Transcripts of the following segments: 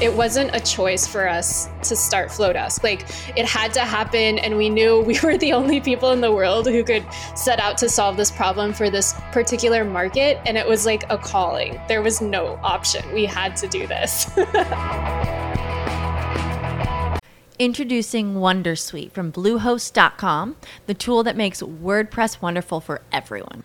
it wasn't a choice for us to start Flodesk. Like it had to happen, and we knew we were the only people in the world who could set out to solve this problem for this particular market. And it was like a calling. There was no option. We had to do this. Introducing Wondersuite from Bluehost.com, the tool that makes WordPress wonderful for everyone.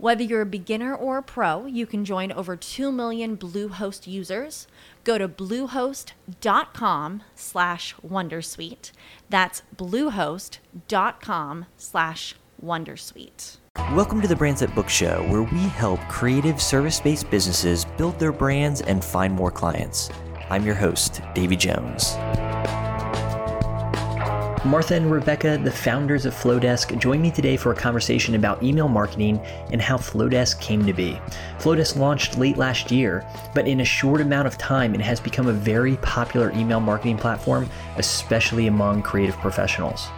Whether you're a beginner or a pro, you can join over 2 million Bluehost users. Go to bluehost.com slash wondersuite. That's bluehost.com slash wondersuite. Welcome to the Brands That Book Show, where we help creative service-based businesses build their brands and find more clients. I'm your host, Davey Jones. Martha and Rebecca, the founders of Flodesk, join me today for a conversation about email marketing and how Flodesk came to be. Flodesk launched late last year, but in a short amount of time, it has become a very popular email marketing platform, especially among creative professionals.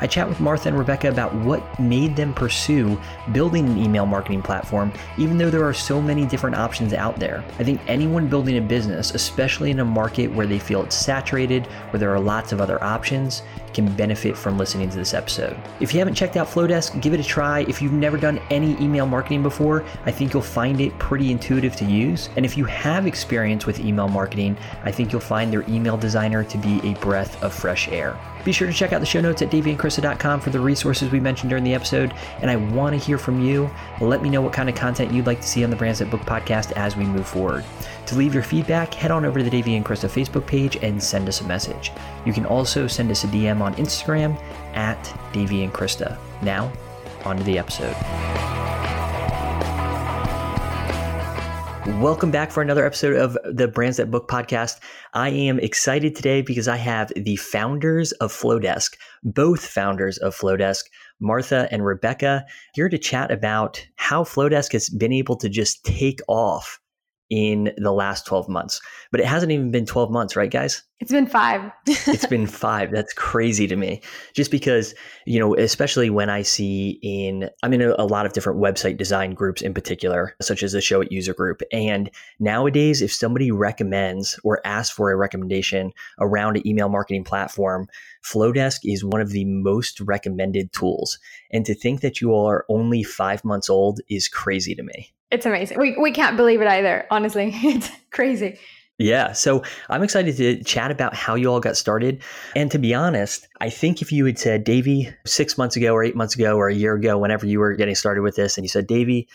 I chat with Martha and Rebecca about what made them pursue building an email marketing platform, even though there are so many different options out there. I think anyone building a business, especially in a market where they feel it's saturated, where there are lots of other options, can benefit from listening to this episode. If you haven't checked out Flodesk, give it a try. If you've never done any email marketing before, I think you'll find it pretty intuitive to use. And if you have experience with email marketing, I think you'll find their email designer to be a breath of fresh air. Be sure to check out the show notes at daveyandkrista.com for the resources we mentioned during the episode. And I want to hear from you. Let me know what kind of content you'd like to see on the Brands That Book podcast as we move forward. To leave your feedback, head on over to the Davey and Krista Facebook page and send us a message. You can also send us a DM on Instagram at Davey and Krista. Now, on to the episode. Welcome back for another episode of the Brands That Book podcast. I am excited today because I have the founders of Flodesk, both founders of Flodesk, Martha and Rebecca, here to chat about how Flodesk has been able to just take off in the last 12 months. But it hasn't even been 12 months, right, guys? It's been five. it's been five. That's crazy to me. Just because, you know, especially when I see in, I'm in a, a, lot of different website design groups in particular, such as the Show Showit User Group. And nowadays, if somebody recommends or asks for a recommendation around an email marketing platform, Flodesk is one of the most recommended tools. And to think that you are only five months old is crazy to me. It's amazing. We, we can't believe it either, honestly. It's crazy. Yeah. So I'm excited to chat about how you all got started. And to be honest, I think if you had said, Davey, six months ago or eight months ago or a year ago, whenever you were getting started with this, and you said, Davey,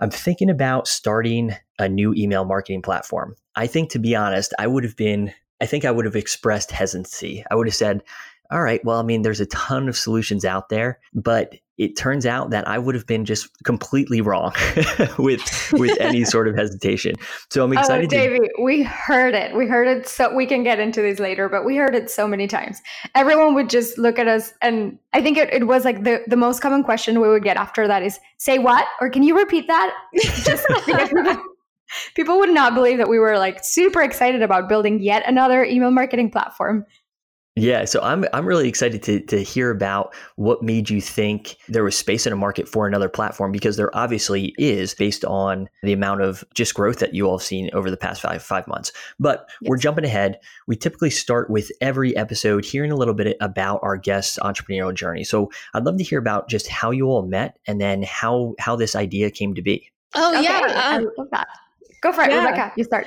I'm thinking about starting a new email marketing platform. I think to be honest, I would have been, I think I would have expressed hesitancy. I would have said, all right, well, I mean, there's a ton of solutions out there, but it turns out that I would have been just completely wrong with with any sort of hesitation. So I'm oh, excited. Oh, Davey, to- we heard it. We heard it. So we can get into this later, but we heard it so many times. Everyone would just look at us, and I think it, it was like the the most common question we would get after that is, "Say what?" or "Can you repeat that?" just because people would not believe that we were like super excited about building yet another email marketing platform. Yeah, so I'm I'm really excited to to hear about what made you think there was space in a market for another platform because there obviously is based on the amount of just growth that you all have seen over the past five five months. But yes. we're jumping ahead. We typically start with every episode hearing a little bit about our guest's entrepreneurial journey. So I'd love to hear about just how you all met and then how how this idea came to be. Oh okay, yeah, um, I love that. Go for it, yeah. Rebecca. You start.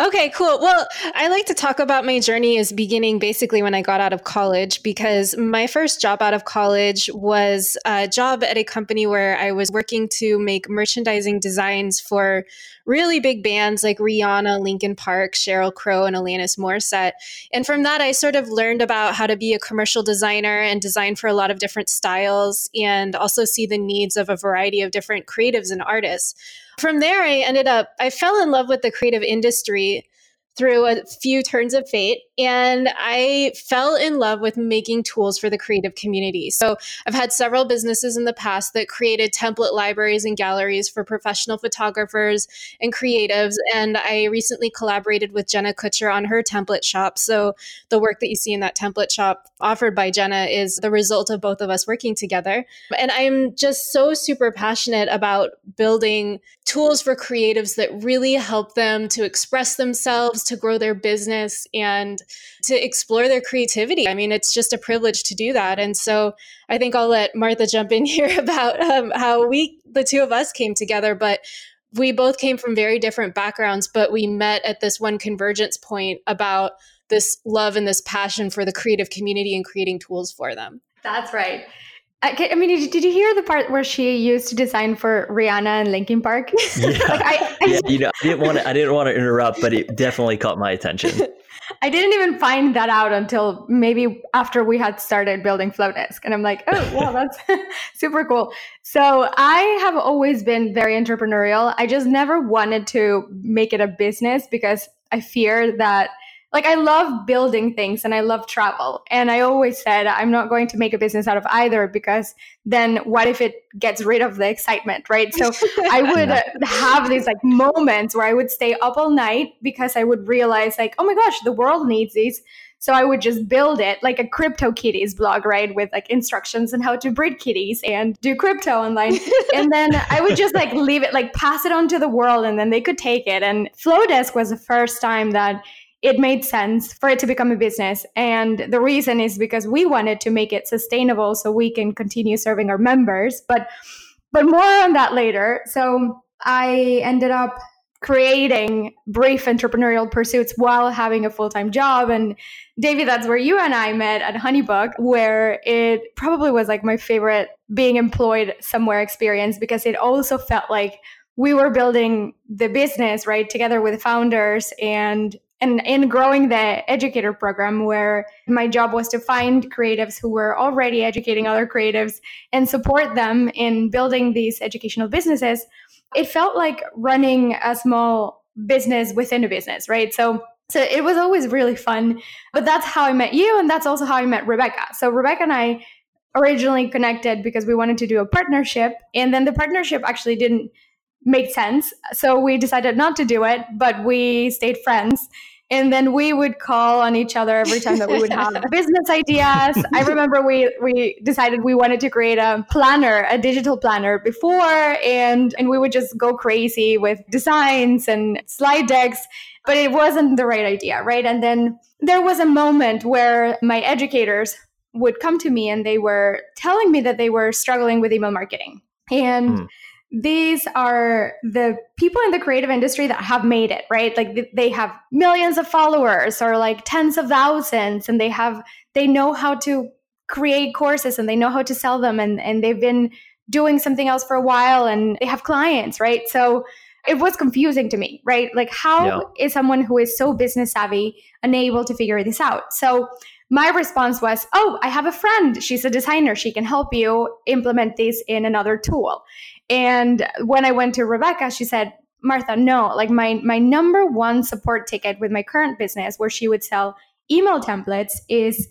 Okay, cool. Well, I like to talk about my journey as beginning basically when I got out of college because my first job out of college was a job at a company where I was working to make merchandising designs for really big bands like Rihanna, Linkin Park, Sheryl Crow, and Alanis Morissette. And from that, I sort of learned about how to be a commercial designer and design for a lot of different styles and also see the needs of a variety of different creatives and artists. From there, I ended up, I fell in love with the creative industry through a few turns of fate and I fell in love with making tools for the creative community. So I've had several businesses in the past that created template libraries and galleries for professional photographers and creatives. And I recently collaborated with Jenna Kutcher on her template shop. So the work that you see in that template shop offered by Jenna is the result of both of us working together. And I'm just so super passionate about building tools for creatives that really help them to express themselves to grow their business and to explore their creativity. I mean, it's just a privilege to do that. And so I think I'll let Martha jump in here about um, how we, the two of us, came together. But we both came from very different backgrounds, but we met at this one convergence point about this love and this passion for the creative community and creating tools for them. That's right. I mean, did you hear the part where she used to design for Rihanna and Linkin Park? Yeah, like I, I, yeah you know, I didn't want to. I didn't want to interrupt, but it definitely caught my attention. I didn't even find that out until maybe after we had started building Flodesk, and I'm like, oh, wow, that's super cool. So I have always been very entrepreneurial. I just never wanted to make it a business because I fear that like I love building things and I love travel. And I always said I'm not going to make a business out of either because then what if it gets rid of the excitement, right? So I would uh, have these like moments where I would stay up all night because I would realize like, oh my gosh, the world needs these. So I would just build it like a crypto kitties blog, right? With like instructions on how to breed kitties and do crypto online. and then I would just like leave it, like pass it on to the world and then they could take it. And Flodesk was the first time that it made sense for it to become a business. And the reason is because we wanted to make it sustainable so we can continue serving our members. But but more on that later. So I ended up creating brief entrepreneurial pursuits while having a full-time job and Davey that's where you and I met at Honeybook where it probably was like my favorite being employed somewhere experience because it also felt like we were building the business right together with founders and and in growing the educator program where my job was to find creatives who were already educating other creatives and support them in building these educational businesses. It felt like running a small business within a business right? So so it was always really fun but that's how i met you and that's also how i met rebecca. So rebecca and i originally connected because we wanted to do a partnership and then the partnership actually didn't make sense. So we decided not to do it but we stayed friends. And then we would call on each other every time that we would have business ideas. I remember we we decided we wanted to create a planner a digital planner before and and we would just go crazy with designs and slide decks but it wasn't the right idea right? And then there was a moment where my educators would come to me and they were telling me that they were struggling with email marketing. And mm these are the people in the creative industry that have made it, right? Like they have millions of followers or like tens of thousands and they have they know how to create courses and they know how to sell them and and they've been doing something else for a while and they have clients, right? So it was confusing to me, right? Like how yeah. is someone who is so business savvy unable to figure this out? So my response was, Oh, I have a friend. She's a designer. She can help you implement this in another tool. And when I went to Rebecca, she said, Martha, no, like my my number one support ticket with my current business where she would sell email templates is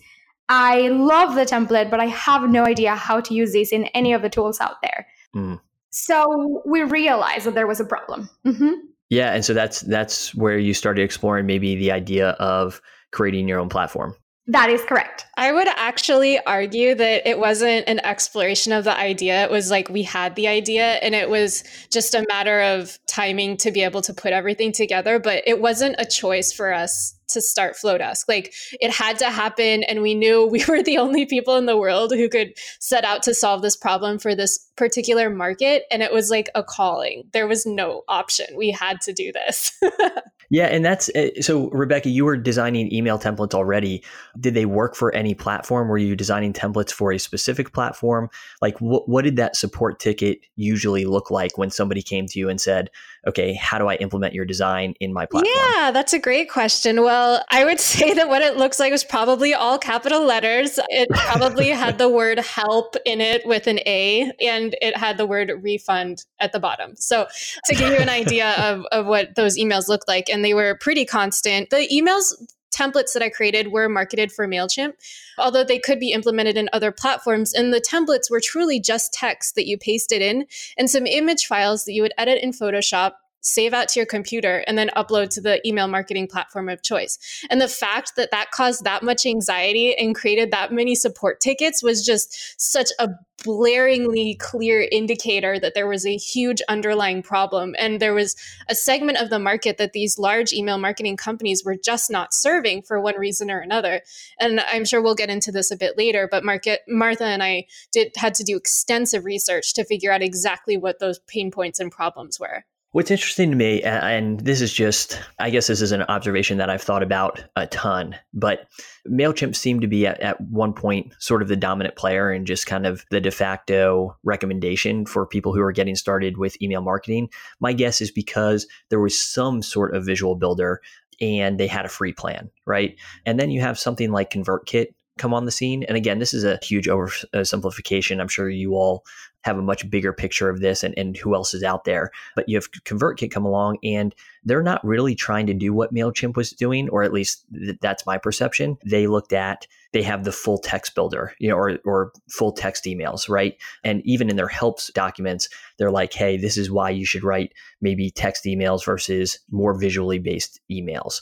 I love the template, but I have no idea how to use this in any of the tools out there. Mm. So we realized that there was a problem. Mm-hmm. Yeah, and so that's that's where you started exploring maybe the idea of creating your own platform. That is correct. I would actually argue that it wasn't an exploration of the idea. It was like we had the idea and it was just a matter of timing to be able to put everything together. But it wasn't a choice for us to start Flodesk. Like it had to happen, and we knew we were the only people in the world who could set out to solve this problem for this particular market. And it was like a calling. There was no option. We had to do this. yeah, and that's uh, so. Rebecca, you were designing email templates already. Did they work for any platform? Were you designing templates for a specific platform? Like, what what did that support ticket usually look like when somebody came to you and said, "Okay, how do I implement your design in my platform?" Yeah, that's a great question. Well, I would say that what it looks like was probably all capital letters. It probably had the word "help" in it with an A, and it had the word "refund" at the bottom. So, to give you an idea of of what those emails looked like, and they were pretty constant. The emails templates that I created were marketed for MailChimp, although they could be implemented in other platforms. And the templates were truly just text that you pasted in and some image files that you would edit in Photoshop save out to your computer and then upload to the email marketing platform of choice. And the fact that that caused that much anxiety and created that many support tickets was just such a blaringly clear indicator that there was a huge underlying problem and there was a segment of the market that these large email marketing companies were just not serving for one reason or another. And I'm sure we'll get into this a bit later, but Market, Martha and I did had to do extensive research to figure out exactly what those pain points and problems were. What's interesting to me, and this is just, I guess this is an observation that I've thought about a ton, but MailChimp seemed to be at, at one point sort of the dominant player and just kind of the de facto recommendation for people who are getting started with email marketing. My guess is because there was some sort of visual builder and they had a free plan, right? And then you have something like ConvertKit come on the scene. And again, this is a huge oversimplification. I'm sure you all have a much bigger picture of this and, and who else is out there. But you have ConvertKit come along and they're not really trying to do what MailChimp was doing, or at least th- that's my perception. They looked at, they have the full text builder, you know, or, or full text emails, right? And even in their helps documents, they're like, hey, this is why you should write maybe text emails versus more visually based emails.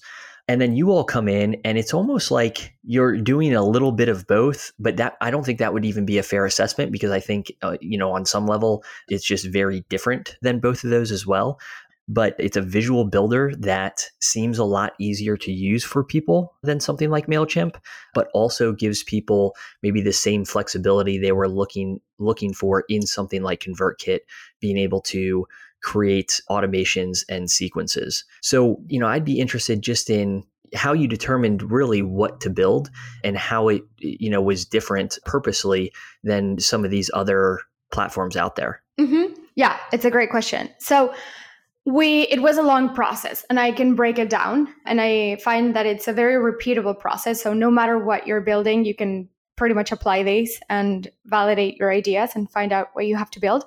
And then you all come in and it's almost like you're doing a little bit of both, but that I don't think that would even be a fair assessment because I think, uh, you know, on some level, it's just very different than both of those as well. But it's a visual builder that seems a lot easier to use for people than something like MailChimp, but also gives people maybe the same flexibility they were looking looking for in something like ConvertKit, being able to create automations and sequences. So, you know, I'd be interested just in how you determined really what to build and how it, you know, was different purposely than some of these other platforms out there. Mm-hmm. Yeah, it's a great question. So, we it was a long process and i can break it down and i find that it's a very repeatable process so no matter what you're building you can pretty much apply these and validate your ideas and find out what you have to build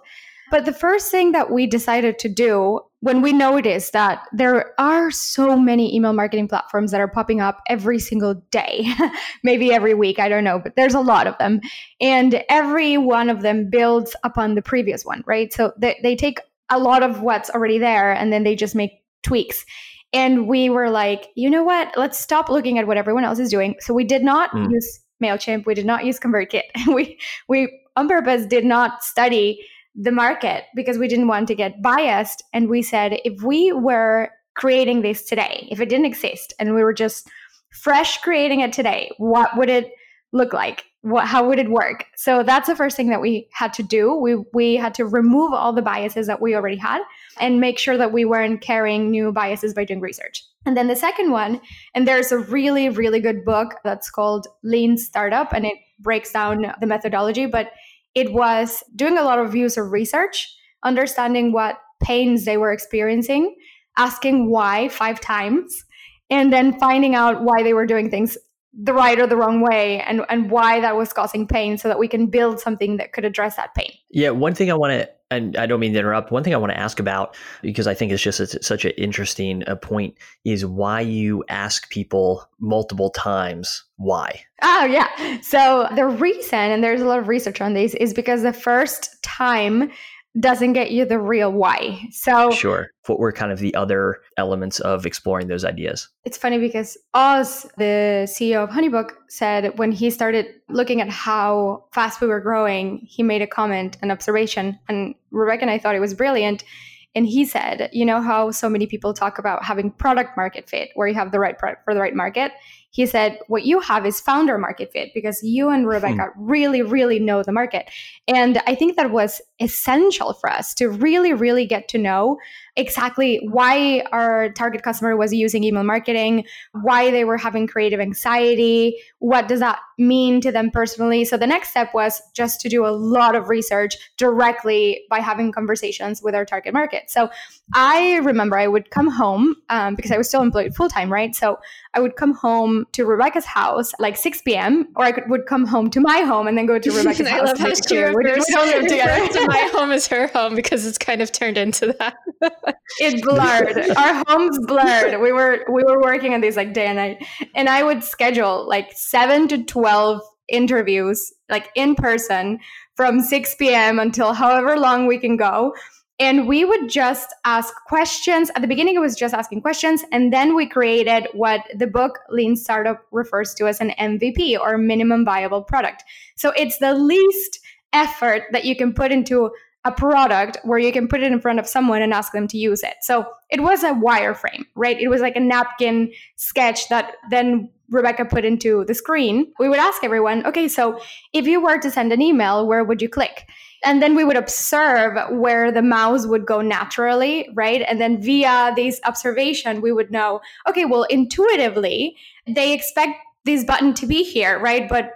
but the first thing that we decided to do when we noticed that there are so many email marketing platforms that are popping up every single day, maybe every week, I don't know, but there's a lot of them. And every one of them builds upon the previous one, right? So they, they take a lot of what's already there and then they just make tweaks. And we were like, you know what? Let's stop looking at what everyone else is doing. So we did not mm. use MailChimp. We did not use ConvertKit. we, we on purpose did not study the market because we didn't want to get biased. And we said, if we were creating this today, if it didn't exist and we were just fresh creating it today, what would it look like? What, how would it work? So that's the first thing that we had to do. We we had to remove all the biases that we already had and make sure that we weren't carrying new biases by doing research. And then the second one, and there's a really really good book that's called Lean Startup, and it breaks down the methodology, but it was doing a lot of user research, understanding what pains they were experiencing, asking why five times, and then finding out why they were doing things the right or the wrong way and, and why that was causing pain so that we can build something that could address that pain. Yeah, one thing I want to and I don't mean to interrupt. One thing I want to ask about because I think it's just a, such an interesting uh, point is why you ask people multiple times why. Oh yeah. So the reason, and there's a lot of research on this, is because the first time doesn't get you the real why. So sure. What were kind of the other elements of exploring those ideas? It's funny because Oz, the CEO of Honeybook, said when he started looking at how fast we were growing, he made a comment, an observation, and Rebecca and I thought it was brilliant. And he said, you know how so many people talk about having product market fit, where you have the right product for the right market. He said, what you have is founder market fit because you and Rebecca hmm. really, really know the market. And I think that was essential for us to really, really get to know exactly why our target customer was using email marketing, why they were having creative anxiety, what does that mean to them personally. So the next step was just to do a lot of research directly by having conversations with our target market. So I remember I would come home um, because I was still employed full time, right? So I would come home to Rebecca's house like 6 p.m. or I could, would come home to my home and then go to Rebecca's house. I love how she refers, to my home as her home because it's kind of turned into that. It blurred. Our homes blurred. We were we were working on these like day and night, and I would schedule like seven to twelve interviews like in person from 6 p.m. until however long we can go. And we would just ask questions. At the beginning, it was just asking questions. And then we created what the book Lean Startup refers to as an MVP or minimum viable product. So it's the least effort that you can put into a product where you can put it in front of someone and ask them to use it. So it was a wireframe, right? It was like a napkin sketch that then Rebecca put into the screen. We would ask everyone, okay, so if you were to send an email, where would you click? And then we would observe where the mouse would go naturally, right? And then via this observation, we would know, okay, well, intuitively, they expect this button to be here, right? But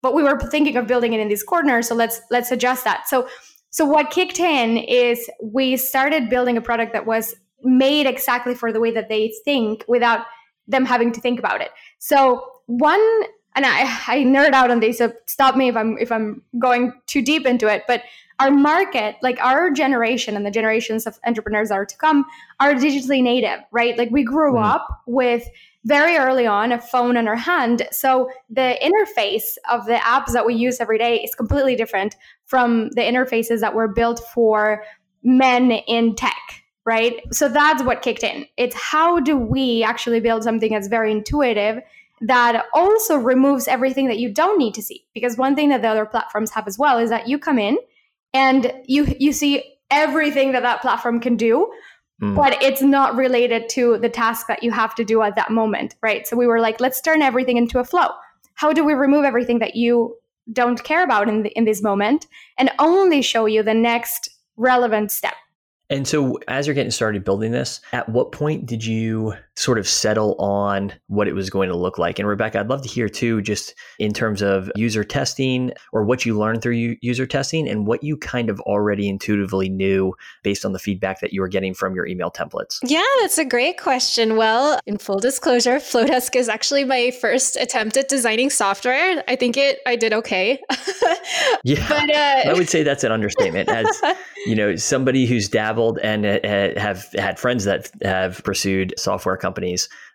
but we were thinking of building it in these corners, so let's let's adjust that. So so what kicked in is we started building a product that was made exactly for the way that they think without them having to think about it. So one and I, I nerd out on this, so stop me if I'm if I'm going too deep into it, but our market, like our generation and the generations of entrepreneurs that are to come, are digitally native, right? Like we grew mm. up with very early on a phone in our hand. So the interface of the apps that we use every day is completely different from the interfaces that were built for men in tech, right? So that's what kicked in. It's how do we actually build something that's very intuitive that also removes everything that you don't need to see? Because one thing that the other platforms have as well is that you come in and you you see everything that that platform can do Mm. But it's not related to the task that you have to do at that moment, right? So we were like, let's turn everything into a flow. How do we remove everything that you don't care about in the, in this moment and only show you the next relevant step? And so, as you're getting started building this, at what point did you sort of settle on what it was going to look like? And Rebecca, I'd love to hear too, just in terms of user testing or what you learned through user testing and what you kind of already intuitively knew based on the feedback that you were getting from your email templates. Yeah, that's a great question. Well, in full disclosure, Flodesk is actually my first attempt at designing software. I think it, I did okay. yeah, but, uh, I would say that's an understatement. As you know, somebody who's dabbled and uh, have had friends that have pursued software companies,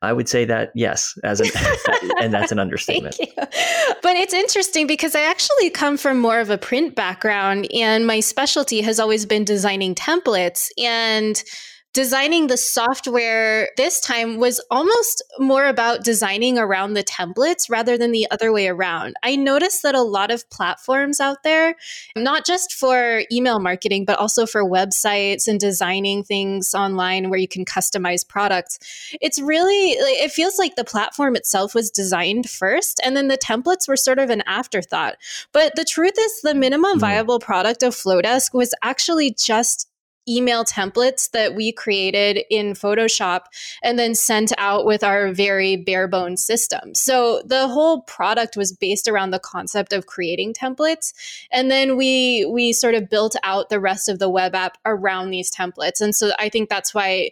I would say that yes, as an and that's an understatement. But it's interesting because I actually come from more of a print background, and my specialty has always been designing templates and designing the software this time was almost more about designing around the templates rather than the other way around. I noticed that a lot of platforms out there, not just for email marketing, but also for websites and designing things online where you can customize products, it's really, it feels like the platform itself was designed first and then the templates were sort of an afterthought. But the truth is, the minimum hmm. viable product of Flodesk was actually just email templates that we created in Photoshop and then sent out with our very bare bones system. So the whole product was based around the concept of creating templates and then we we sort of built out the rest of the web app around these templates. And so I think that's why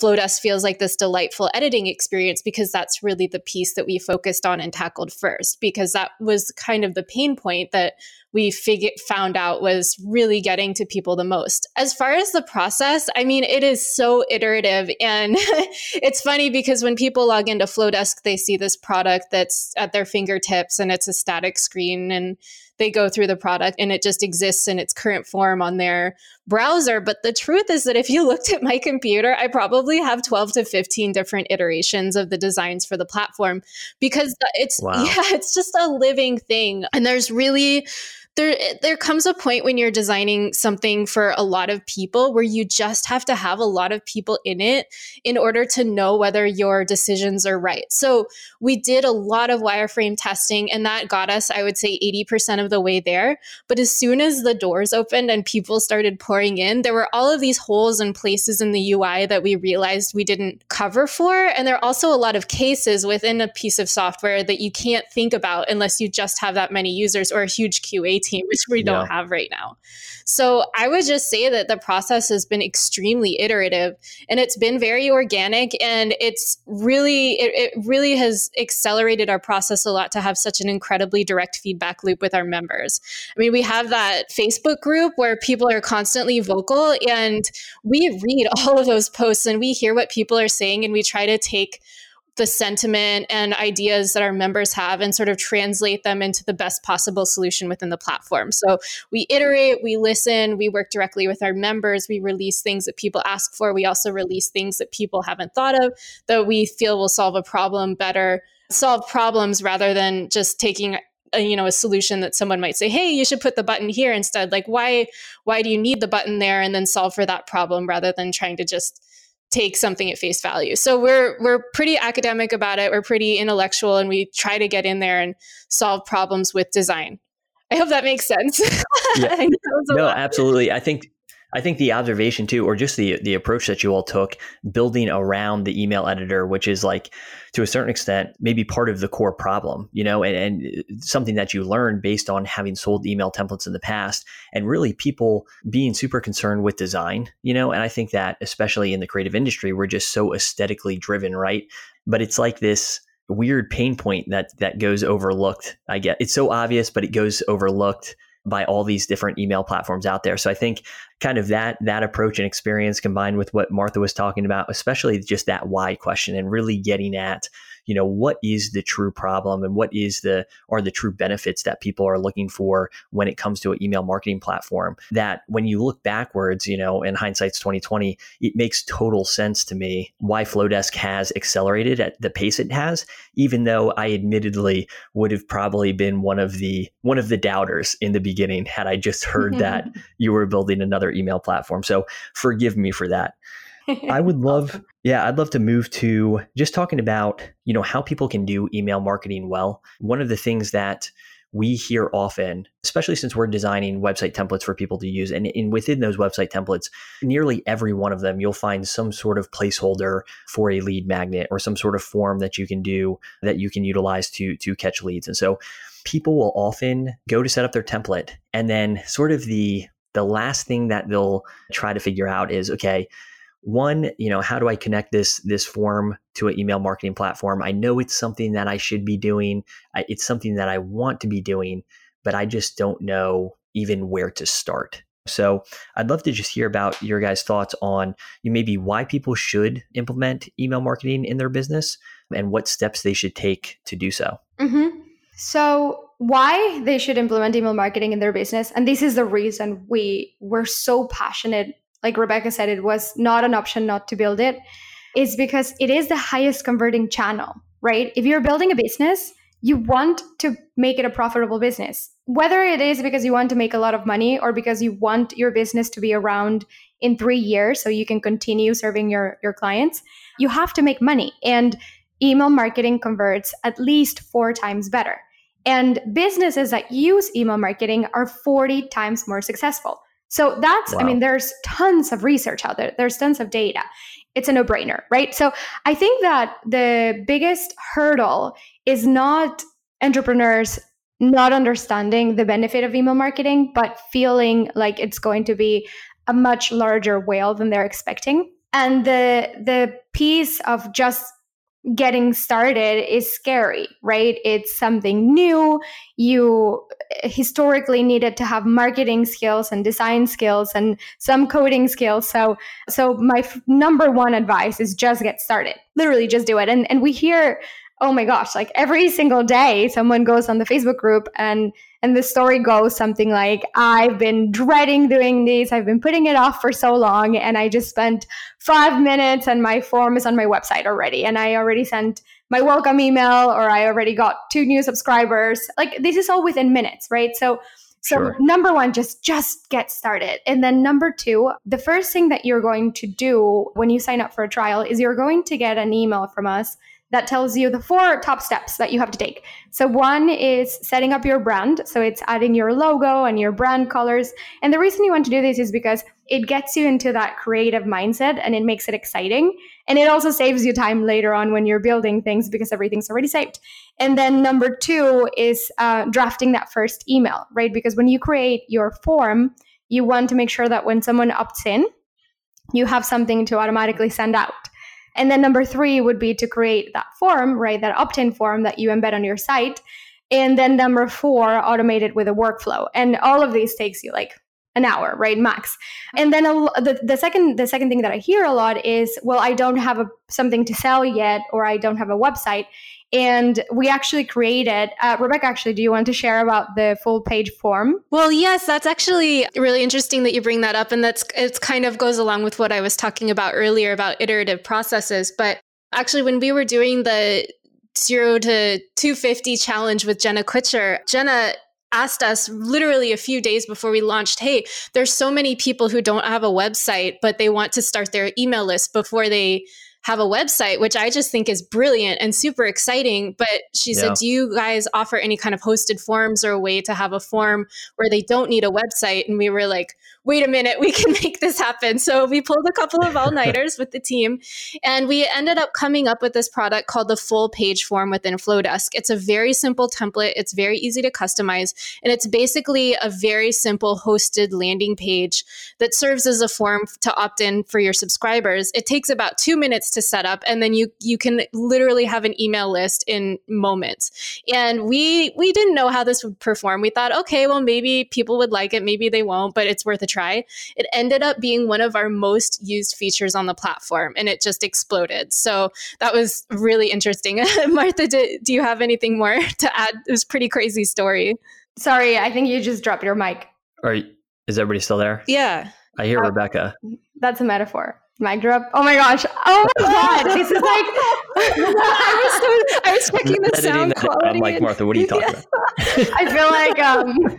Flodesk feels like this delightful editing experience because that's really the piece that we focused on and tackled first because that was kind of the pain point that we figured found out was really getting to people the most. As far as the process, I mean, it is so iterative. And it's funny because when people log into Flodesk, they see this product that's at their fingertips and it's a static screen and they go through the product and it just exists in its current form on their browser. But the truth is that if you looked at my computer, I probably have 12 to 15 different iterations of the designs for the platform because it's, wow. yeah, it's just a living thing. And there's really, there there comes a point when you're designing something for a lot of people where you just have to have a lot of people in it in order to know whether your decisions are right. So we did a lot of wireframe testing and that got us I would say 80% of the way there. But as soon as the doors opened and people started pouring in, there were all of these holes and places in the UI that we realized we didn't cover for and there are also a lot of cases within a piece of software that you can't think about unless you just have that many users or a huge QA team, which we don't yeah. have right now. So I would just say that the process has been extremely iterative and it's been very organic and it's really, it, it really has accelerated our process a lot to have such an incredibly direct feedback loop with our members. I mean, we have that Facebook group where people are constantly vocal and we read all of those posts and we hear what people are saying and we try to take the sentiment and ideas that our members have and sort of translate them into the best possible solution within the platform. So we iterate, we listen, we work directly with our members, we release things that people ask for. We also release things that people haven't thought of that we feel will solve a problem better, solve problems rather than just taking a, you know a solution that someone might say hey you should put the button here instead like why why do you need the button there and then solve for that problem rather than trying to just take something at face value. So we're we're pretty academic about it. We're pretty intellectual and we try to get in there and solve problems with design. I hope that makes sense. Yeah. no, absolutely. I think I think the observation too, or just the the approach that you all took, building around the email editor, which is like to a certain extent maybe part of the core problem, you know, and, and uh, something that you learned based on having sold email templates in the past, and really people being super concerned with design, you know, and I think that especially in the creative industry, we're just so aesthetically driven, right? But it's like this weird pain point that that goes overlooked. I get it's so obvious, but it goes overlooked by all these different email platforms out there. So I think kind of that that approach and experience combined with what Martha was talking about, especially just that why question and really getting at you know what is the true problem and what is the are the true benefits that people are looking for when it comes to an email marketing platform? That when you look backwards you know in hindsight's 2020 it makes total sense to me why flodesk has accelerated at the pace it has even though i admittedly would have probably been one of the one of the doubters in the beginning had i just heard that you were building another email platform. So forgive me for that I would love, yeah, I'd love to move to just talking about, you know, how people can do email marketing well. One of the things that we hear often, especially since we're designing website templates for people to use, and, and within those website templates, nearly every one of them, you'll find some sort of placeholder for a lead magnet or some sort of form that you can do that you can utilize to to catch leads. And so people will often go to set up their template and then sort of the the last thing that they'll try to figure out is okay one you know how do i connect this this form to an email marketing platform? I know it's something that i should be doing. It's something that i want to be doing but i just don't know even where to start. So i'd love to just hear about your guys thoughts on maybe why people should implement email marketing in their business and what steps they should take to do so. Mm-hmm. so why they should implement email marketing in their business and this is the reason we were so passionate like Rebecca said, it was not an option not to build it, is because it is the highest converting channel, right? If you're building a business, you want to make it a profitable business. Whether it is because you want to make a lot of money or because you want your business to be around in three years so you can continue serving your, your clients, you have to make money. And email marketing converts at least four times better. And businesses that use email marketing are 40 times more successful. So that's, wow. I mean, there's tons of research out there, there's tons of data. It's a no brainer, right? So I think that the biggest hurdle is not entrepreneurs not understanding the benefit of email marketing, but feeling like it's going to be a much larger whale than they're expecting. And the the piece of just getting started is scary, right? It's something new. You eh, historically needed to have marketing skills and design skills and some coding skills. So, so my f- number one advice is just get started. Literally, just do it. And and we hear oh my gosh, like every single day someone goes on the Facebook group and and the story goes something like I've been dreading doing this. I've been putting it off for so long and I just spent 5 minutes and my form is on my website already and I already sent my welcome email or I already got two new subscribers. Like this is all within minutes, right? So So Sure. number one, just just get started. And then number two, the first thing that you're going to do when you sign up for a trial is you're going to get an email from us that tells you the four top steps that you have to take. So one is setting up your brand. So it's adding your logo and your brand colors. And the reason you want to do this is because it gets you into that creative mindset and it makes it exciting. And it also saves you time later on when you're building things because everything's already saved. And then number two is uh, drafting that first email, right? Because when you create your form, you want to make sure that when someone opts in, you have something to automatically send out. And then number three would be to create that form, right? That opt in form that you embed on your site. And then number four, automate it with a workflow. And all of these takes you like an hour, right? Max. Mm-hmm. And then a, the, the second the second thing that I hear a lot is, well, I don't have a, something to sell yet, or I don't have a website. And we actually created, uh, Rebecca, actually, do you want to share about the full page form? Well, yes, that's actually really interesting that you bring that up. And that's it kind of goes along with what I was talking about earlier about iterative processes. But actually, when we were doing the zero to 250 challenge with Jenna Kutcher, Jenna asked us literally a few days before we launched hey there's so many people who don't have a website but they want to start their email list before they have a website which i just think is brilliant and super exciting but she Yeah. said do you guys offer any kind of hosted forms or a way to have a form where they don't need a website and we were like wait a minute we can make this happen so we pulled a couple of all-nighters with the team and we ended up coming up with this product called the full page form within Flodesk. It's a very simple template. It's very easy to customize. And it's basically a very simple hosted landing page that serves as a form to opt in for your subscribers. It takes about two minutes to set up, and then you you can literally have an email list in moments. And we we didn't know how this would perform. We thought, okay, well maybe people would like it, maybe they won't, but it's worth a try. It ended up being one of our most used features on the platform, and it just exploded. So that was really interesting. Martha, do, do you have anything more to add? It was a pretty crazy story. Sorry, I think you just dropped your mic. Are you, is everybody still there? Yeah. I hear Uh, Rebecca. That's a metaphor. Mic drop. Oh my gosh. Oh my god. This is like I was so, I was checking the sound that down. quality. I'm like, Martha, what are you talking about? I feel like um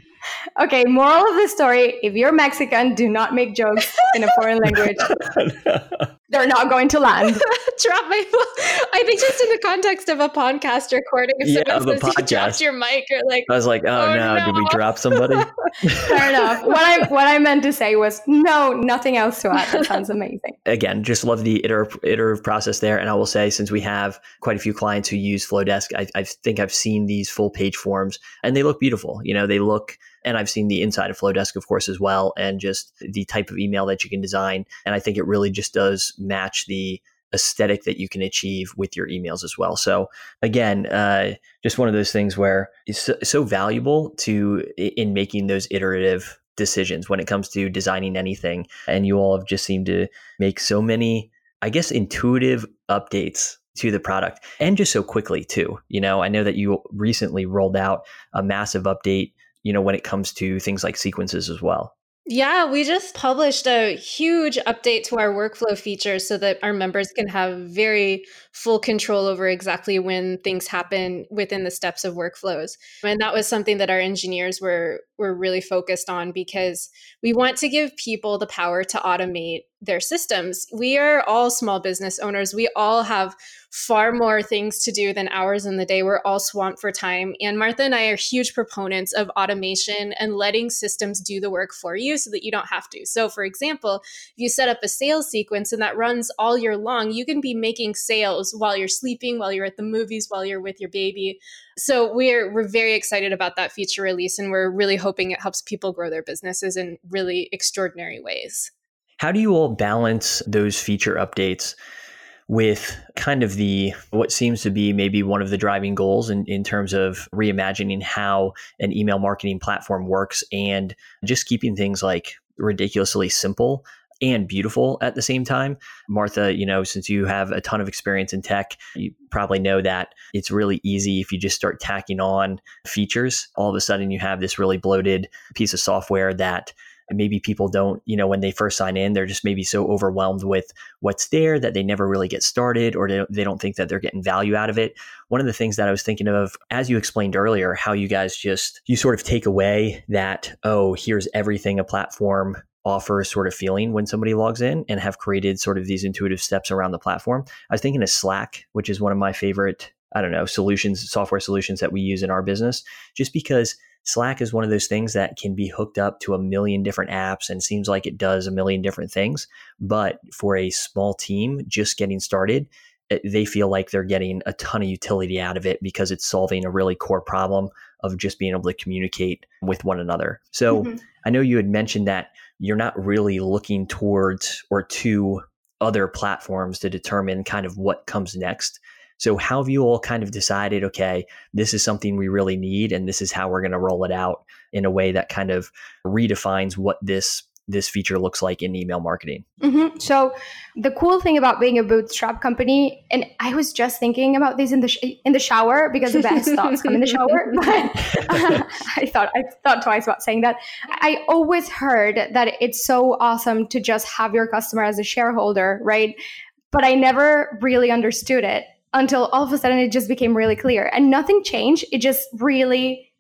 okay, moral of the story, if you're Mexican, do not make jokes in a foreign language. They're not going to land. Drop my phone. I think just in the context of a podcast recording, if Yeah, someone of a you podcast. dropped your mic, you're like, I was like, oh, Oh, no, did we drop somebody? Fair enough. What I what I meant to say was no, nothing else to add. That sounds amazing. Again, just love the iterative, iterative process there. And I will say, since we have quite a few clients who use Flodesk, I, I think I've seen these full page forms and they look beautiful. You know, they look, and I've seen the inside of Flodesk, of course, as well, and just the type of email that you can design. And I think it really just does match the aesthetic that you can achieve with your emails as well. So again, uh, just one of those things where it's so, so valuable to in making those iterative decisions when it comes to designing anything. And you all have just seemed to make so many, I guess, intuitive updates to the product and just so quickly too. You know, I know that you recently rolled out a massive update, you know, when it comes to things like sequences as well. Yeah, we just published a huge update to our workflow feature so that our members can have very full control over exactly when things happen within the steps of workflows. And that was something that our engineers were were really focused on because we want to give people the power to automate their systems. We are all small business owners. We all have far more things to do than hours in the day. We're all swamped for time. And Martha and I are huge proponents of automation and letting systems do the work for you so that you don't have to. So, for example, if you set up a sales sequence and that runs all year long, you can be making sales while you're sleeping, while you're at the movies, while you're with your baby. So we're we're very excited about that feature release and we're really hoping it helps people grow their businesses in really extraordinary ways. How do you all balance those feature updates with kind of the what seems to be maybe one of the driving goals in, in terms of reimagining how an email marketing platform works and just keeping things like ridiculously simple and beautiful at the same time. Martha, you know, since you have a ton of experience in tech, you probably know that it's really easy if you just start tacking on features. All of a sudden, you have this really bloated piece of software that maybe people don't, you know, when they first sign in, they're just maybe so overwhelmed with what's there that they never really get started or they don't think that they're getting value out of it. One of the things that I was thinking of, as you explained earlier, how you guys just, you sort of take away that, oh, here's everything a platform offers sort of feeling when somebody logs in and have created sort of these intuitive steps around the platform. I was thinking of Slack, which is one of my favorite, I don't know, solutions, software solutions that we use in our business, just because Slack is one of those things that can be hooked up to a million different apps and seems like it does a million different things. But for a small team just getting started, they feel like they're getting a ton of utility out of it because it's solving a really core problem of just being able to communicate with one another. So mm-hmm. I know you had mentioned that you're not really looking towards or to other platforms to determine kind of what comes next. So, how have you all kind of decided, okay, this is something we really need, and this is how we're going to roll it out in a way that kind of redefines what this this feature looks like in email marketing. Mm-hmm. So the cool thing about being a bootstrap company, and I was just thinking about this in the sh- in the shower because the best thoughts come in the shower. But uh, I thought I thought twice about saying that. I always heard that it's so awesome to just have your customer as a shareholder, right? But I never really understood it until all of a sudden it just became really clear, and nothing changed. It just really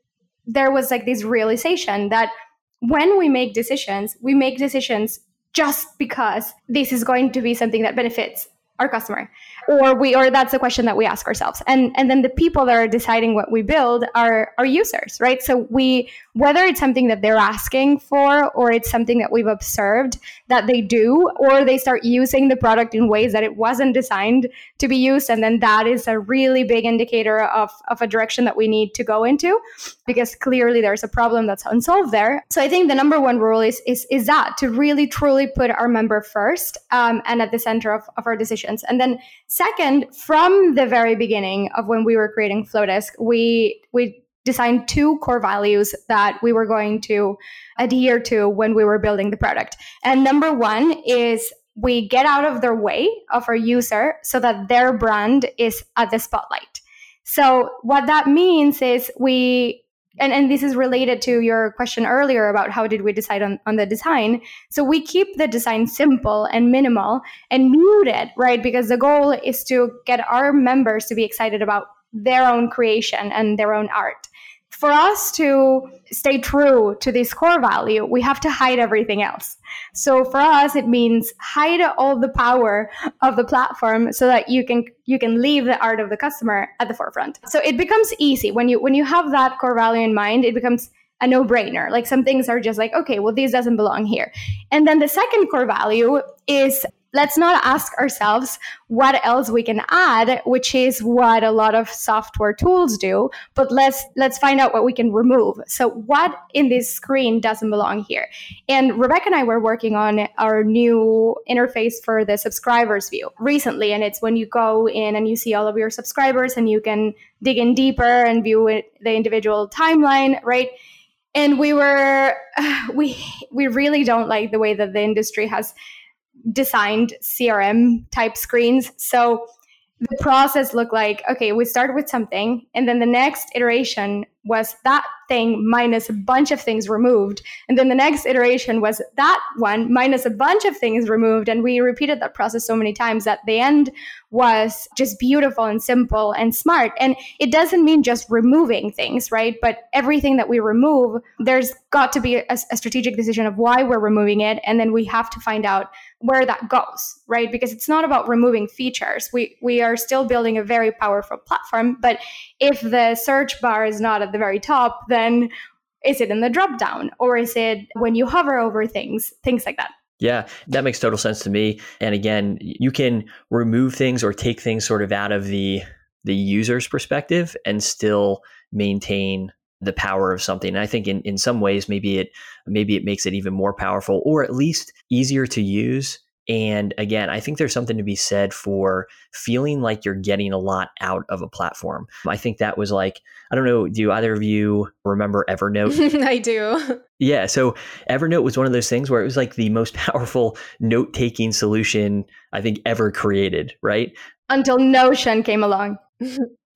there was like this realization that when we make decisions, we make decisions just because this is going to be something that benefits our customer. Or we or that's a question that we ask ourselves. And and then the people that are deciding what we build are our users right? So we whether it's something that they're asking for or it's something that we've observed that they do or they start using the product in ways that it wasn't designed to be used and then that is a really big indicator of of a direction that we need to go into because clearly there's a problem that's unsolved there. So i think the number one rule is is is that to really truly put our member first um, and at the center of, of our and then second from the very beginning of when we were creating flodesk we we designed two core values that we were going to adhere to when we were building the product. And number one is we get out of their way of our user so that their brand is at the spotlight. So what that means is we and, and this is related to your question earlier about how did we decide on, on the design. So we keep the design simple and minimal and muted, right? Because the goal is to get our members to be excited about their own creation and their own art for us to stay true to this core value, we have to hide everything else. So for us, it means hide all the power of the platform so that you can you can leave the art of the customer at the forefront. So it becomes easy when you when you have that core value in mind. It becomes a no-brainer. Like some things are just like, okay, well, this doesn't belong here. And then the second core value is let's not ask ourselves what else we can add which is what a lot of software tools do but let's let's find out what we can remove. So what in this screen doesn't belong here? And rebecca and i were working on our new interface for the subscribers view recently and it's when you go in and you see all of your subscribers and you can dig in deeper and view the individual timeline right? And we were we we really don't like the way that the industry has designed CRM type screens. So the process looked like okay, we started with something, and then the next iteration was that thing minus a bunch of things removed. And then the next iteration was that one minus a bunch of things removed. And we repeated that process so many times that the end was just beautiful and simple and smart. And it doesn't mean just removing things, right? But everything that we remove, there's got to be a, a strategic decision of why we're removing it. And then we have to find out where that goes, right? Because it's not about removing features. We we are still building a very powerful platform, but if the search bar is not at the very top, then is it in the drop down or is it when you hover over things, things like that? Yeah, that makes total sense to me. And again, you can remove things or take things sort of out of the the user's perspective and still maintain the power of something. And I think in, in some ways maybe it maybe it makes it even more powerful or at least easier to use and again, I think there's something to be said for feeling like you're getting a lot out of a platform. I think that was like, I don't know, do either of you remember Evernote? I do. Yeah. So Evernote was one of those things where it was like the most powerful note taking solution I think ever created, right? Until Notion came along.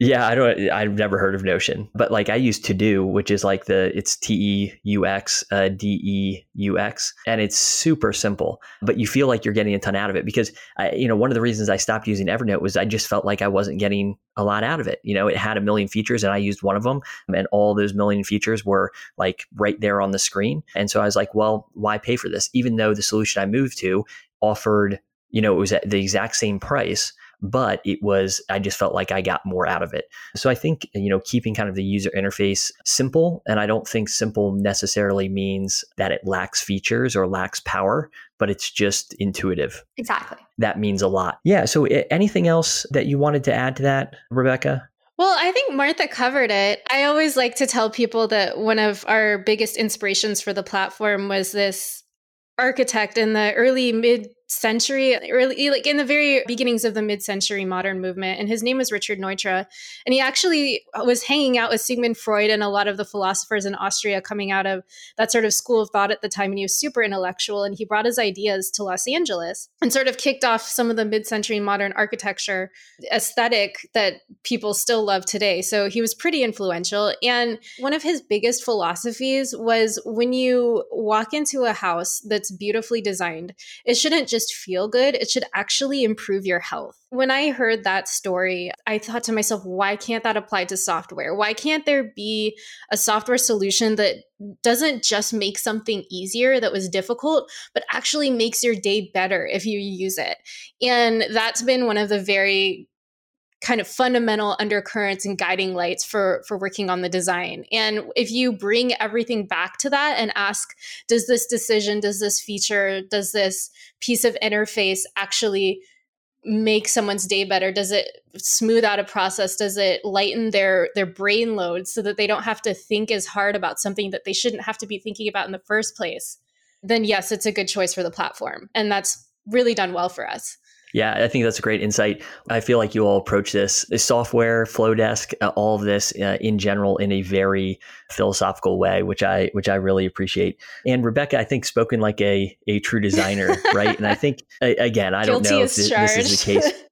Yeah, I don't. I've never heard of Notion, but like I use Teux Deux, which is like the it's T E U X uh, D E U X, and it's super simple. But you feel like you're getting a ton out of it because I, you know one of the reasons I stopped using Evernote was I just felt like I wasn't getting a lot out of it. You know, it had a million features, and I used one of them, and all those million features were like right there on the screen. And so I was like, well, why pay for this? Even though the solution I moved to offered, you know, it was at the exact same price but it was i just felt like i got more out of it. So i think you know keeping kind of the user interface simple and i don't think simple necessarily means that it lacks features or lacks power but it's just intuitive. Exactly. That means a lot. Yeah so eh, anything else that you wanted to add to that rebecca? Well, I think Martha covered it. I always like to tell people that one of our biggest inspirations for the platform was this architect in the early mid century, early, like in the very beginnings of the mid-century modern movement. And his name was Richard Neutra. And he actually was hanging out with Sigmund Freud and a lot of the philosophers in Austria coming out of that sort of school of thought at the time. And he was super intellectual. And he brought his ideas to Los Angeles and sort of kicked off some of the mid-century modern architecture aesthetic that people still love today. So he was pretty influential. And one of his biggest philosophies was when you walk into a house that's beautifully designed, it shouldn't just just feel good, it should actually improve your health. When I heard that story, I thought to myself, why can't that apply to software? Why can't there be a software solution that doesn't just make something easier that was difficult, but actually makes your day better if you use it? And that's been one of the very kind of fundamental undercurrents and guiding lights for for working on the design. And if you bring everything back to that and ask does this decision does this feature does this piece of interface actually make someone's day better? Does it smooth out a process? Does it lighten their their brain load so that they don't have to think as hard about something that they shouldn't have to be thinking about in the first place? Then yes it's a good choice for the platform and that's really done well for us yeah, I think that's a great insight. I feel like you all approach this, software, Flodesk, uh, all of this uh, in general in a very philosophical way, which I which I really appreciate. And Rebecca, I think spoken like a a true designer, right? And I think again, I don't know if this, this is the case.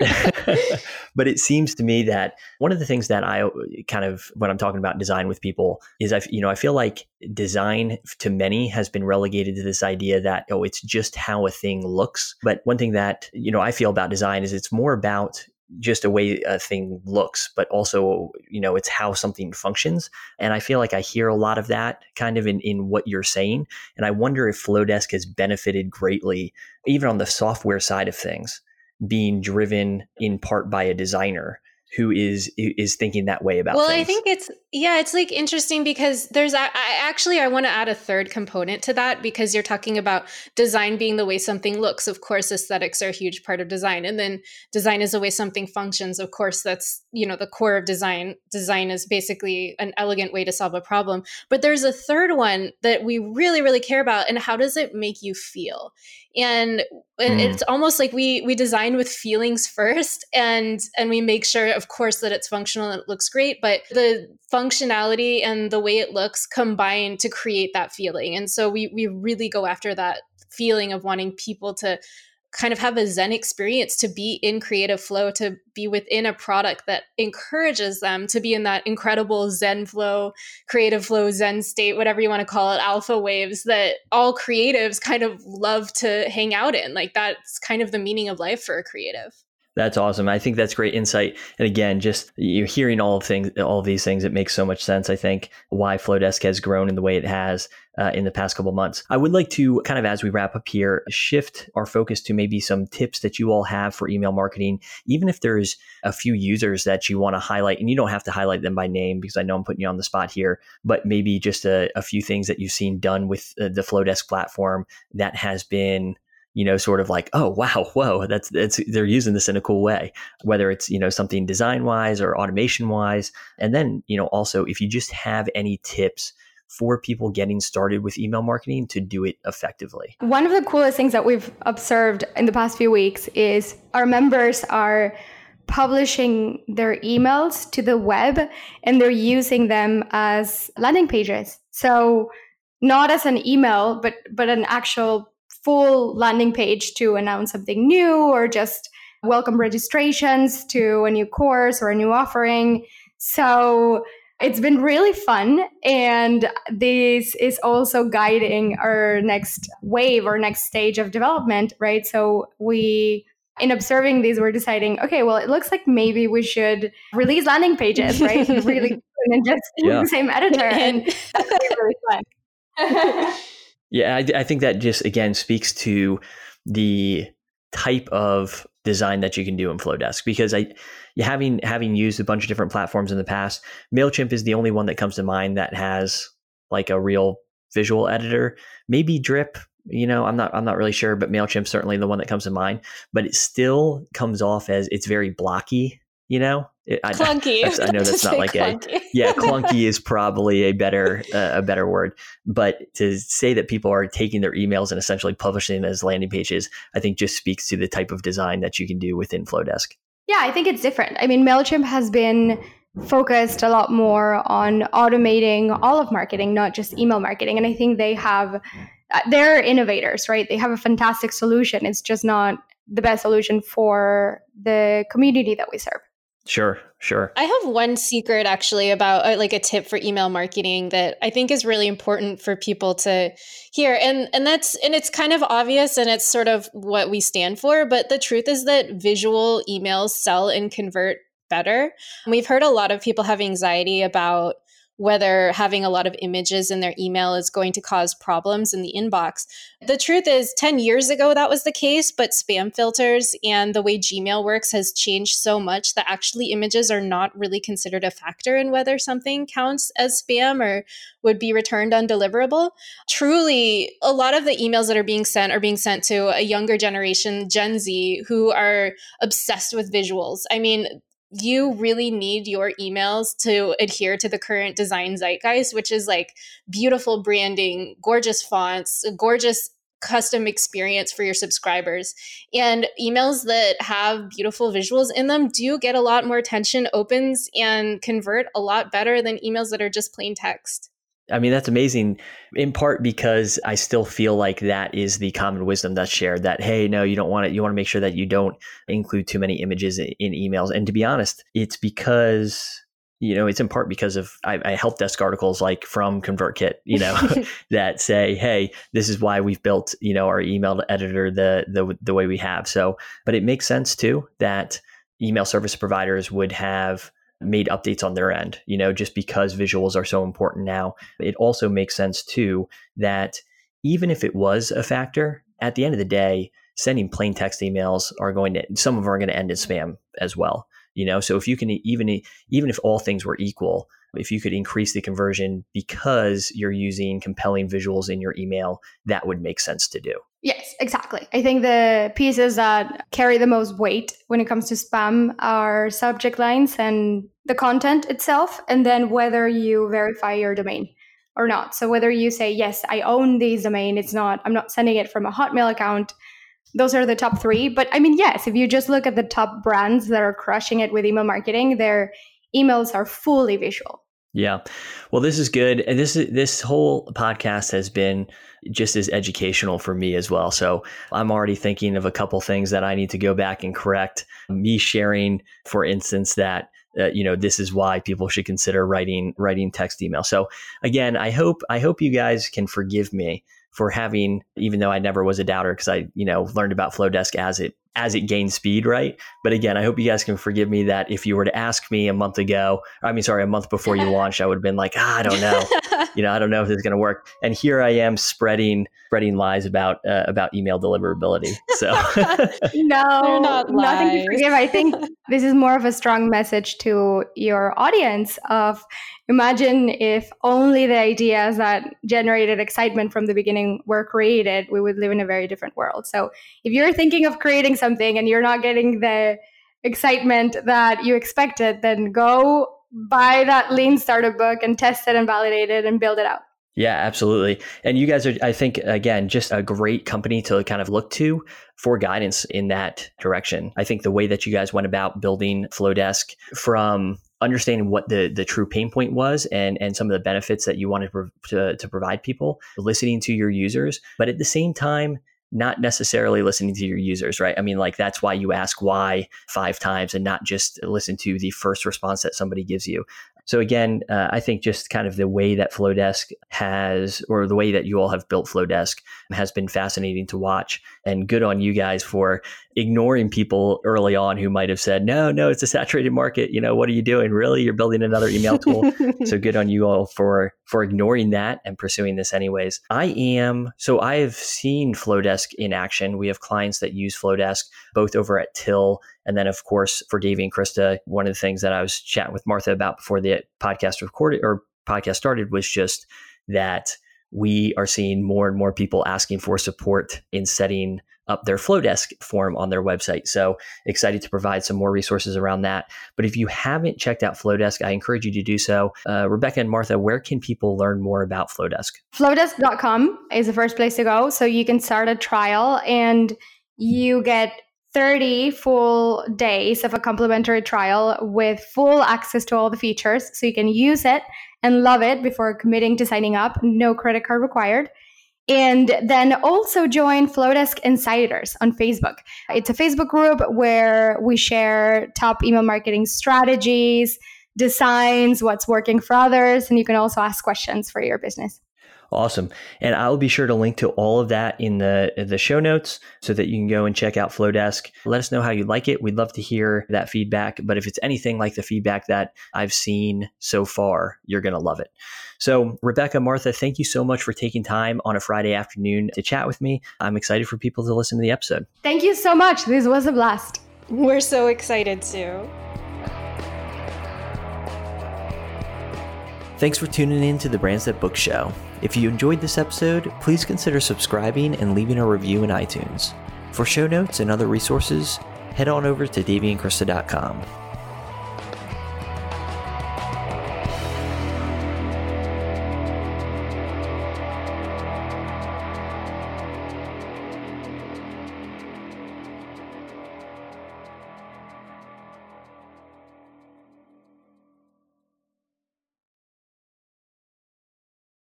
but it seems to me that one of the things that I kind of when I'm talking about design with people is I you know I feel like design to many has been relegated to this idea that oh it's just how a thing looks. But one thing that you know I feel about design is it's more about just a way a thing looks, but also, you know, it's how something functions. And I feel like I hear a lot of that kind of in, in what you're saying. And I wonder if Flodesk has benefited greatly, even on the software side of things, being driven in part by a designer who is is thinking that way about well things. i think it's yeah it's like interesting because there's I, I actually i want to add a third component to that because you're talking about design being the way something looks. Of course aesthetics are a huge part of design and then design is the way something functions. Of course that's you know the core of design. Design is basically an elegant way to solve a problem. But there's a third one that we really really care about and how does it make you feel? And mm. it's almost like we we design with feelings first and and we make sure of course that it's functional and it looks great but the functionality and the way it looks combine to create that feeling. And so we we really go after that feeling of wanting people to kind of have a zen experience to be in creative flow to be within a product that encourages them to be in that incredible zen flow creative flow zen state whatever you want to call it alpha waves that all creatives kind of love to hang out in. Like that's kind of the meaning of life for a creative that's awesome. I think that's great insight. And again, just you hearing all of things, all of these things, it makes so much sense. I think why Flodesk has grown in the way it has uh, in the past couple months. I would like to kind of, as we wrap up here, shift our focus to maybe some tips that you all have for email marketing. Even if there's a few users that you want to highlight, and you don't have to highlight them by name because I know I'm putting you on the spot here, but maybe just a, a few things that you've seen done with uh, the Flodesk platform that has been you know, sort of like, oh wow, whoa, that's that's they're using this in a cool way. Whether it's you know something design wise or automation wise, and then you know also if you just have any tips for people getting started with email marketing to do it effectively. One of the coolest things that we've observed in the past few weeks is our members are publishing their emails to the web and they're using them as landing pages. So not as an email, but but an actual full landing page to announce something new or just welcome registrations to a new course or a new offering. So it's been really fun. And this is also guiding our next wave or next stage of development, right? So we in observing these, we're deciding, okay, well, it looks like maybe we should release landing pages, right? really and just yeah. the same editor. And that's really fun. yeah, I, I think that just again speaks to the type of design that you can do in Flodesk because I having having used a bunch of different platforms in the past, Mailchimp is the only one that comes to mind that has like a real visual editor. Maybe Drip, you know, I'm not I'm not really sure, but Mailchimp's certainly the one that comes to mind. But it still comes off as it's very blocky. You know, it, clunky. I, I, know that's not like clunky. a yeah, clunky is probably a better uh, a better word. But to say that people are taking their emails and essentially publishing them as landing pages, I think just speaks to the type of design that you can do within Flodesk. Yeah, I think it's different. I mean, Mailchimp has been focused a lot more on automating all of marketing, not just email marketing, and I think they have uh, they're innovators, right? They have a fantastic solution. It's just not the best solution for the community that we serve. Sure, sure. I have one secret actually about uh, like a tip for email marketing that I think is really important for people to hear. And and that's and it's kind of obvious and it's sort of what we stand for, but the truth is that visual emails sell and convert better. We've heard a lot of people have anxiety about whether having a lot of images in their email is going to cause problems in the inbox. The truth is, 10 years ago, that was the case, but spam filters and the way Gmail works has changed so much that actually images are not really considered a factor in whether something counts as spam or would be returned undeliverable. Truly, a lot of the emails that are being sent are being sent to a younger generation, Gen Z, who are obsessed with visuals. I mean, you really need your emails to adhere to the current design zeitgeist, which is like beautiful branding, gorgeous fonts, gorgeous custom experience for your subscribers. And emails that have beautiful visuals in them do get a lot more attention, opens, and convert a lot better than emails that are just plain text. I mean, that's amazing in part because I still feel like that is the common wisdom that's shared that, hey, no, you don't want it. You want to make sure that you don't include too many images in emails. And to be honest, it's because, you know, it's in part because of I, I help desk articles like from ConvertKit, you know, that say, hey, this is why we've built, you know, our email editor the, the, the way we have. So, but it makes sense too that email service providers would have made updates on their end, you know, just because visuals are so important now. It also makes sense too that even if it was a factor, at the end of the day, sending plain text emails are going to some of them are going to end in spam as well. You know, so if you can even even if all things were equal, if you could increase the conversion because you're using compelling visuals in your email, that would make sense to do. Yes, exactly. I think the pieces that carry the most weight when it comes to spam are subject lines and the content itself, and then whether you verify your domain or not. So whether you say, yes, I own this domain, it's not, I'm not sending it from a Hotmail account. Those are the top three. But I mean, yes, if you just look at the top brands that are crushing it with email marketing, their emails are fully visual. Yeah. Well, this is good. And this this whole podcast has been just as educational for me as well. So I'm already thinking of a couple things that I need to go back and correct. Me sharing, for instance, that uh, you know this is why people should consider writing writing text email. So again, I hope I hope you guys can forgive me for having, even though I never was a doubter because I you know learned about Flodesk as it as it gains speed, right? But again, I hope you guys can forgive me that if you were to ask me a month ago, I mean, sorry, a month before you launched, I would have been like, ah, I don't know, you know, I don't know if this is going to work. And here I am spreading spreading lies about uh, about email deliverability. So no, nothing to forgive. I think this is more of a strong message to your audience of imagine if only the ideas that generated excitement from the beginning were created, we would live in a very different world. So if you're thinking of creating something and you're not getting the excitement that you expected, then go buy that lean startup book and test it and validate it and build it out. Yeah, absolutely. And you guys are, I think, again, just a great company to kind of look to for guidance in that direction. I think the way that you guys went about building Flodesk from understanding what the the true pain point was and and some of the benefits that you wanted to, to, to provide people, listening to your users, but at the same time, not necessarily listening to your users, right? I mean, like that's why you ask why five times and not just listen to the first response that somebody gives you. So again, uh, I think just kind of the way that Flodesk has, or the way that you all have built Flodesk, has been fascinating to watch. And good on you guys for ignoring people early on who might have said, "No, no, it's a saturated market. You know, what are you doing? Really, you're building another email tool." so good on you all for for ignoring that and pursuing this anyways. I am so I have seen Flodesk in action. We have clients that use Flodesk both over at Till and then, of course, for Davey and Krista, one of the things that I was chatting with Martha about before the podcast recorded or podcast started was just that we are seeing more and more people asking for support in setting up their Flodesk form on their website. So excited to provide some more resources around that. But if you haven't checked out Flodesk, I encourage you to do so. Uh, Rebecca and Martha, where can people learn more about Flodesk? Flodesk.com is the first place to go. So you can start a trial and you get 30 full days of a complimentary trial with full access to all the features. So you can use it and love it before committing to signing up. No credit card required. And then also join Flodesk Insiders on Facebook. It's a Facebook group where we share top email marketing strategies, designs, what's working for others, and you can also ask questions for your business. Awesome. And I'll be sure to link to all of that in the the show notes so that you can go and check out Flodesk. Let us know how you like it. We'd love to hear that feedback. But if it's anything like the feedback that I've seen so far, you're going to love it. So, Rebecca, Martha, thank you so much for taking time on a Friday afternoon to chat with me. I'm excited for people to listen to the episode. Thank you so much. This was a blast. We're so excited too. Thanks for tuning in to the Brands That Book Show. If you enjoyed this episode, please consider subscribing and leaving a review in iTunes. For show notes and other resources, head on over to daveyandkrista.com.